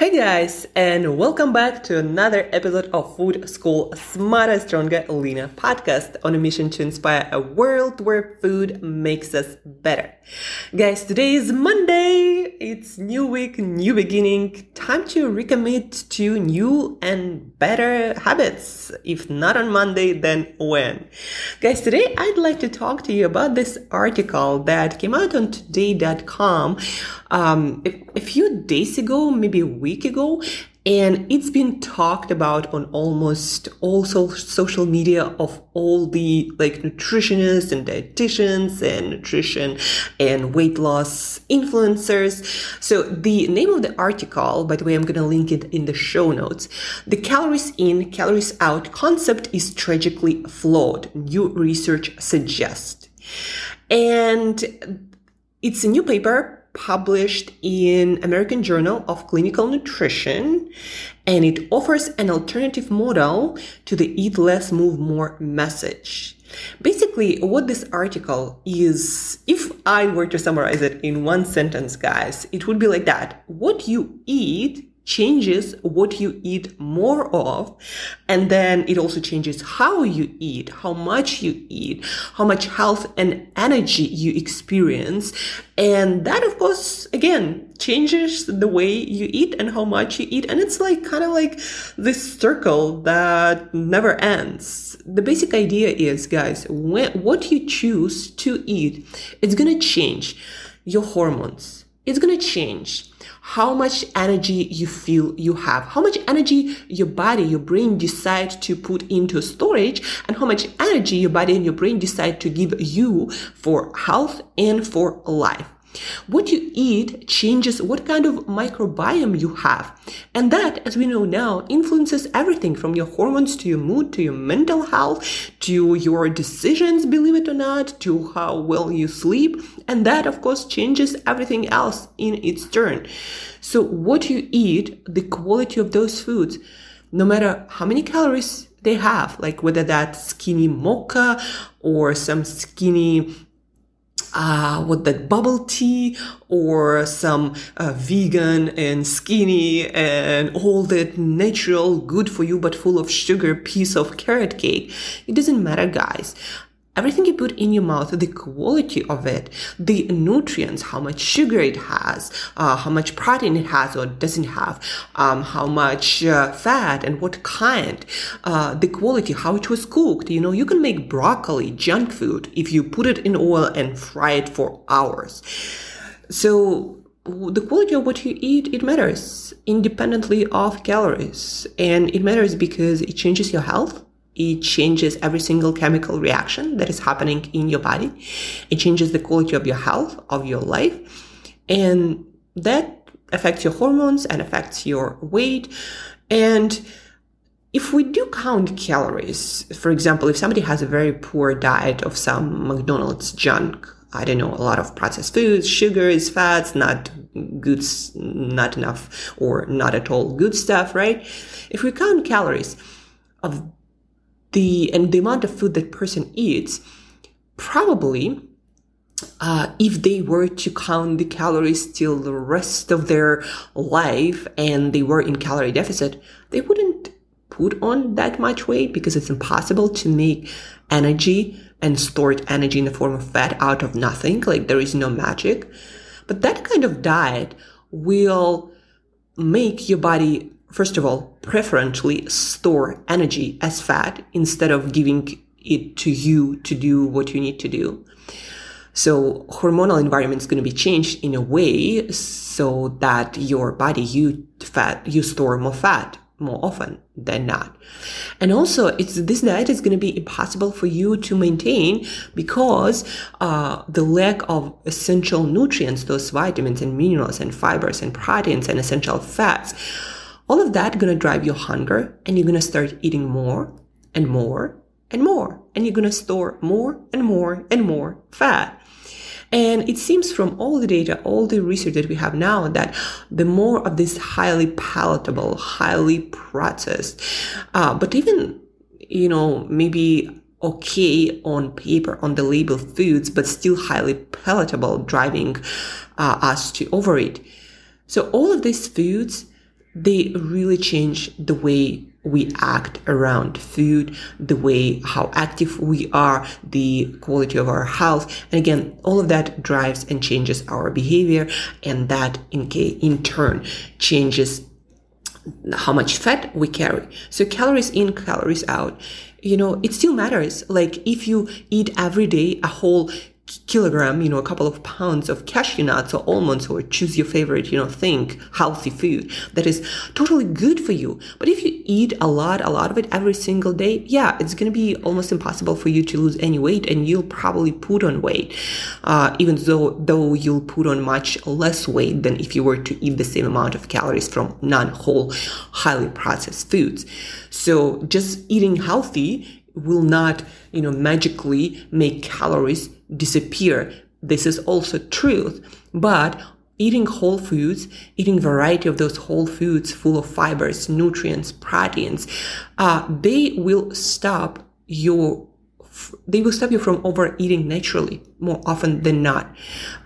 Hey guys, and welcome back to another episode of Food School Smarter, Stronger, Leaner podcast on a mission to inspire a world where food makes us better. Guys, today is Monday. It's new week, new beginning. Time to recommit to new and better habits. If not on Monday, then when? Guys, today I'd like to talk to you about this article that came out on today.com um, a, a few days ago, maybe a week ago, and it's been talked about on almost all so- social media of all the like nutritionists and dietitians and nutrition and weight loss influencers. So the name of the article, by the way, I'm going to link it in the show notes. The calories in, calories out concept is tragically flawed. New research suggests. And it's a new paper published in American Journal of Clinical Nutrition and it offers an alternative model to the eat less move more message. Basically, what this article is, if I were to summarize it in one sentence, guys, it would be like that. What you eat changes what you eat more of. And then it also changes how you eat, how much you eat, how much health and energy you experience. And that, of course, again, changes the way you eat and how much you eat. And it's like kind of like this circle that never ends. The basic idea is, guys, when, what you choose to eat, it's going to change your hormones. It's going to change how much energy you feel you have, how much energy your body, your brain decide to put into storage, and how much energy your body and your brain decide to give you for health and for life. What you eat changes what kind of microbiome you have. And that, as we know now, influences everything from your hormones to your mood to your mental health to your decisions, believe it or not, to how well you sleep. And that, of course, changes everything else in its turn. So what you eat, the quality of those foods, no matter how many calories they have, like whether that's skinny mocha or some skinny uh, what that bubble tea or some uh, vegan and skinny and all that natural good for you but full of sugar piece of carrot cake. It doesn't matter guys everything you put in your mouth, the quality of it, the nutrients, how much sugar it has, uh, how much protein it has or doesn't have, um, how much uh, fat and what kind, uh, the quality, how it was cooked. You know, you can make broccoli junk food if you put it in oil and fry it for hours. So the quality of what you eat it matters independently of calories and it matters because it changes your health it changes every single chemical reaction that is happening in your body. It changes the quality of your health, of your life. And that affects your hormones and affects your weight. And if we do count calories, for example, if somebody has a very poor diet of some McDonald's junk, I don't know, a lot of processed foods, sugars, fats, not good, not enough or not at all good stuff, right? If we count calories of the and the amount of food that person eats, probably uh, if they were to count the calories till the rest of their life and they were in calorie deficit, they wouldn't put on that much weight because it's impossible to make energy and stored energy in the form of fat out of nothing. Like there is no magic. But that kind of diet will make your body first of all, preferentially store energy as fat instead of giving it to you to do what you need to do. So hormonal environment is going to be changed in a way so that your body, you fat, you store more fat more often than not. And also, it's this diet is going to be impossible for you to maintain because uh, the lack of essential nutrients, those vitamins and minerals and fibers and proteins and essential fats all of that gonna drive your hunger and you're gonna start eating more and more and more. And you're gonna store more and more and more fat. And it seems from all the data, all the research that we have now, that the more of this highly palatable, highly processed, uh, but even, you know, maybe okay on paper, on the label foods, but still highly palatable, driving uh, us to overeat. So all of these foods they really change the way we act around food, the way how active we are, the quality of our health. And again, all of that drives and changes our behavior. And that in, in turn changes how much fat we carry. So calories in, calories out. You know, it still matters. Like if you eat every day a whole kilogram, you know, a couple of pounds of cashew nuts or almonds or choose your favorite, you know, think healthy food that is totally good for you. But if you eat a lot, a lot of it every single day, yeah, it's going to be almost impossible for you to lose any weight and you'll probably put on weight. Uh, even though, though you'll put on much less weight than if you were to eat the same amount of calories from non-whole, highly processed foods. So just eating healthy will not, you know, magically make calories disappear. This is also truth. But eating whole foods, eating variety of those whole foods full of fibers, nutrients, proteins, uh, they will stop your they will stop you from overeating naturally more often than not.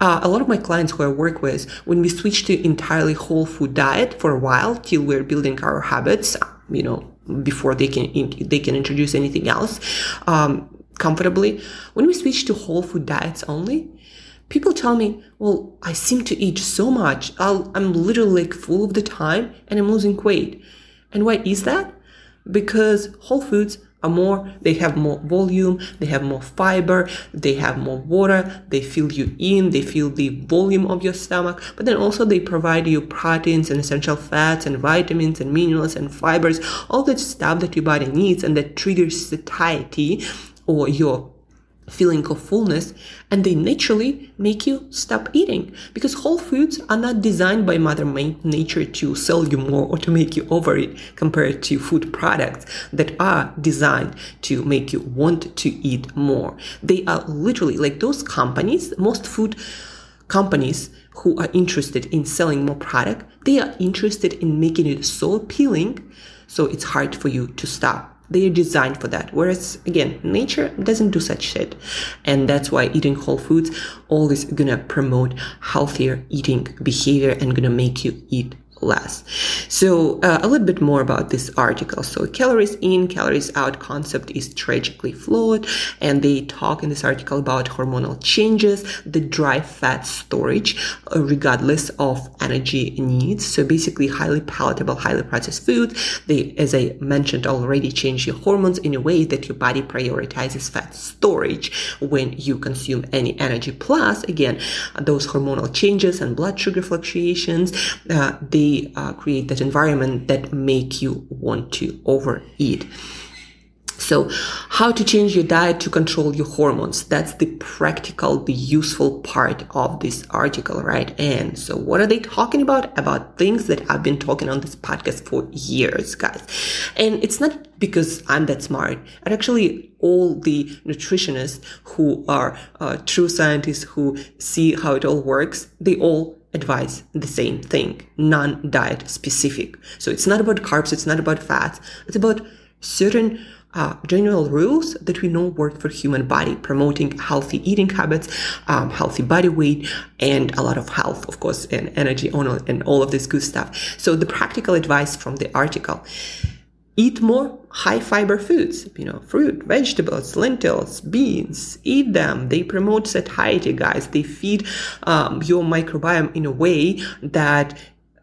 Uh, a lot of my clients who I work with, when we switch to entirely whole food diet for a while till we're building our habits, you know, before they can they can introduce anything else um, comfortably. When we switch to whole food diets only, people tell me, "Well, I seem to eat so much. i am literally like full of the time, and I'm losing weight." And why is that? Because whole foods are more, they have more volume, they have more fiber, they have more water, they fill you in, they fill the volume of your stomach, but then also they provide you proteins and essential fats and vitamins and minerals and fibers, all that stuff that your body needs and that triggers satiety or your feeling of fullness and they naturally make you stop eating. Because whole foods are not designed by mother nature to sell you more or to make you overeat compared to food products that are designed to make you want to eat more. They are literally like those companies most food companies who are interested in selling more product they are interested in making it so appealing so it's hard for you to stop they are designed for that. Whereas again, nature doesn't do such shit. And that's why eating whole foods always gonna promote healthier eating behavior and gonna make you eat less. So uh, a little bit more about this article. So calories in, calories out concept is tragically flawed. And they talk in this article about hormonal changes, the dry fat storage, uh, regardless of energy needs. So basically highly palatable, highly processed food. They, as I mentioned already, change your hormones in a way that your body prioritizes fat storage when you consume any energy. Plus, again, those hormonal changes and blood sugar fluctuations, uh, they uh, create that environment that make you want to overeat. So, how to change your diet to control your hormones? That's the practical, the useful part of this article, right? And so, what are they talking about? About things that I've been talking on this podcast for years, guys. And it's not because I'm that smart. And actually, all the nutritionists who are uh, true scientists who see how it all works, they all advise the same thing, non-diet specific. So it's not about carbs, it's not about fats, it's about certain uh, general rules that we know work for human body, promoting healthy eating habits, um, healthy body weight, and a lot of health, of course, and energy and all of this good stuff. So the practical advice from the article eat more high fiber foods, you know, fruit, vegetables, lentils, beans, eat them. They promote satiety, guys. They feed um, your microbiome in a way that,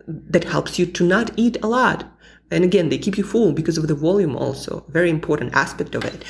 that helps you to not eat a lot. And again, they keep you full because of the volume also. Very important aspect of it.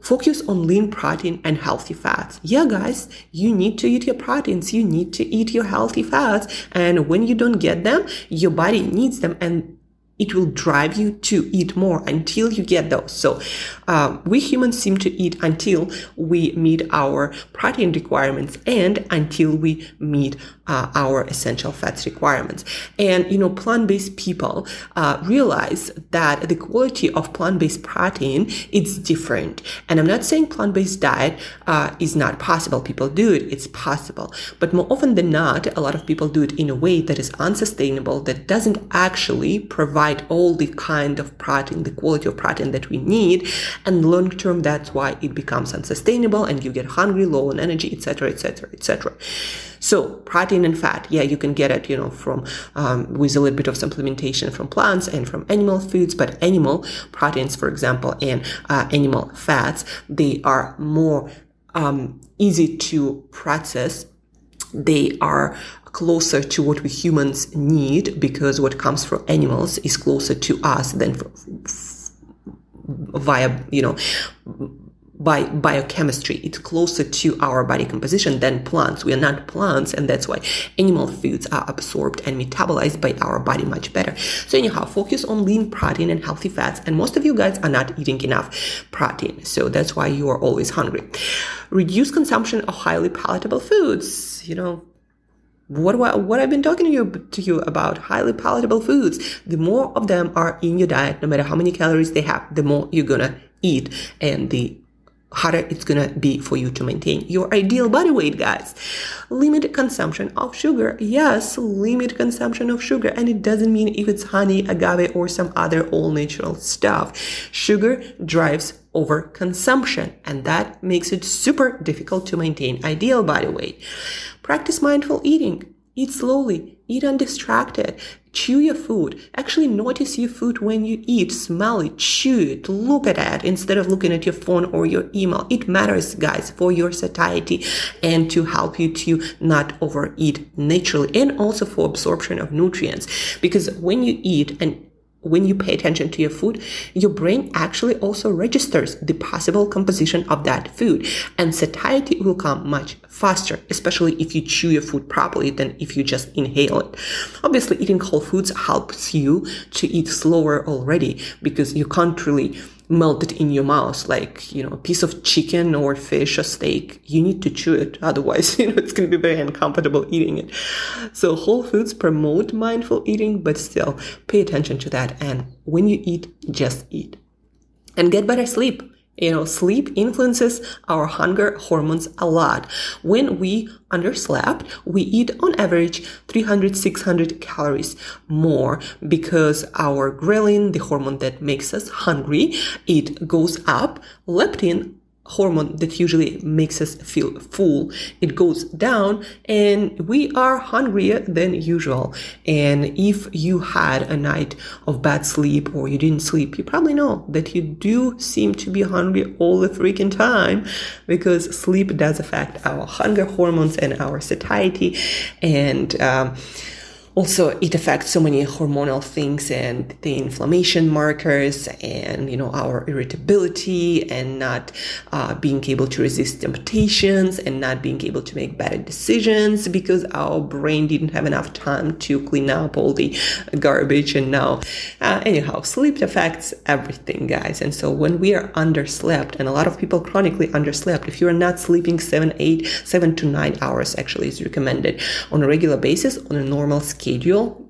Focus on lean protein and healthy fats. Yeah, guys, you need to eat your proteins. You need to eat your healthy fats. And when you don't get them, your body needs them. And it will drive you to eat more until you get those. So, um, we humans seem to eat until we meet our protein requirements and until we meet uh, our essential fats requirements. And, you know, plant-based people uh, realize that the quality of plant-based protein is different. And I'm not saying plant-based diet uh, is not possible. People do it. It's possible. But more often than not, a lot of people do it in a way that is unsustainable, that doesn't actually provide provide all the kind of protein, the quality of protein that we need. And long term, that's why it becomes unsustainable and you get hungry, low on energy, etc., etc., etc. So protein and fat, yeah, you can get it, you know, from um, with a little bit of supplementation from plants and from animal foods, but animal proteins, for example, and uh, animal fats, they are more um, easy to process. They are closer to what we humans need because what comes from animals is closer to us than via, you know, by biochemistry. It's closer to our body composition than plants. We are not plants, and that's why animal foods are absorbed and metabolized by our body much better. So, anyhow, focus on lean protein and healthy fats. And most of you guys are not eating enough protein. So, that's why you are always hungry. Reduce consumption of highly palatable foods. You know, what, what, what I've been talking to you to you about highly palatable foods. The more of them are in your diet, no matter how many calories they have, the more you're gonna eat, and the harder it's gonna be for you to maintain your ideal body weight, guys. Limit consumption of sugar. Yes, limit consumption of sugar. And it doesn't mean if it's honey, agave, or some other all natural stuff. Sugar drives over consumption, and that makes it super difficult to maintain ideal body weight. Practice mindful eating. Eat slowly, eat undistracted, chew your food. Actually notice your food when you eat, smell it, chew it, look at it instead of looking at your phone or your email. It matters, guys, for your satiety and to help you to not overeat naturally and also for absorption of nutrients. Because when you eat and when you pay attention to your food, your brain actually also registers the possible composition of that food and satiety will come much faster, especially if you chew your food properly than if you just inhale it. Obviously, eating whole foods helps you to eat slower already because you can't really melt it in your mouth like you know a piece of chicken or fish or steak you need to chew it. Otherwise you know it's going to be very uncomfortable eating it. So whole foods promote mindful eating but still pay attention to that and when you eat just eat. And get better sleep you know, sleep influences our hunger hormones a lot. When we underslept, we eat on average 300, 600 calories more because our ghrelin, the hormone that makes us hungry, it goes up. Leptin hormone that usually makes us feel full. It goes down and we are hungrier than usual. And if you had a night of bad sleep or you didn't sleep, you probably know that you do seem to be hungry all the freaking time because sleep does affect our hunger hormones and our satiety. And, um, also it affects so many hormonal things and the inflammation markers and you know our irritability and not uh, being able to resist temptations and not being able to make better decisions because our brain didn't have enough time to clean up all the garbage and now uh, anyhow sleep affects everything guys. And so when we are underslept and a lot of people chronically underslept if you're not sleeping seven eight seven to nine hours actually is recommended on a regular basis on a normal schedule schedule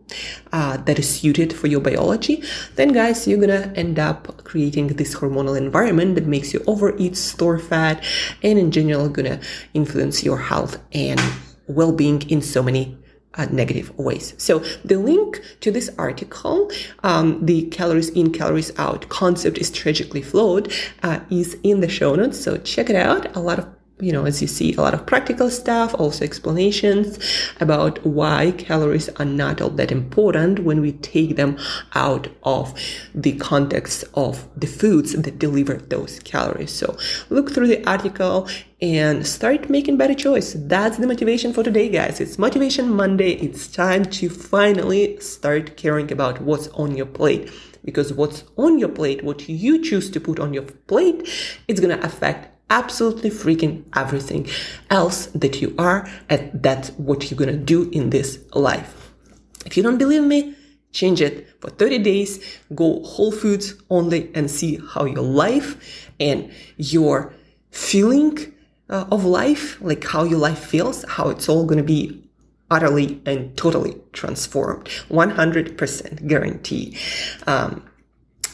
uh, that is suited for your biology, then guys, you're gonna end up creating this hormonal environment that makes you overeat, store fat, and in general gonna influence your health and well-being in so many uh, negative ways. So the link to this article, um, the calories in, calories out concept is tragically flawed, uh, is in the show notes. So check it out. A lot of you know, as you see, a lot of practical stuff, also explanations about why calories are not all that important when we take them out of the context of the foods that deliver those calories. So look through the article and start making better choice. That's the motivation for today, guys. It's Motivation Monday. It's time to finally start caring about what's on your plate because what's on your plate, what you choose to put on your plate, it's going to affect absolutely freaking everything else that you are and that's what you're gonna do in this life. If you don't believe me change it for 30 days go whole foods only and see how your life and your feeling uh, of life like how your life feels how it's all gonna be utterly and totally transformed. 100% guarantee. Um,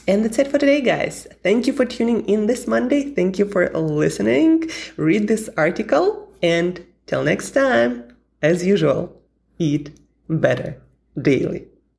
and that's it for today, guys. Thank you for tuning in this Monday. Thank you for listening. Read this article. And till next time, as usual, eat better daily.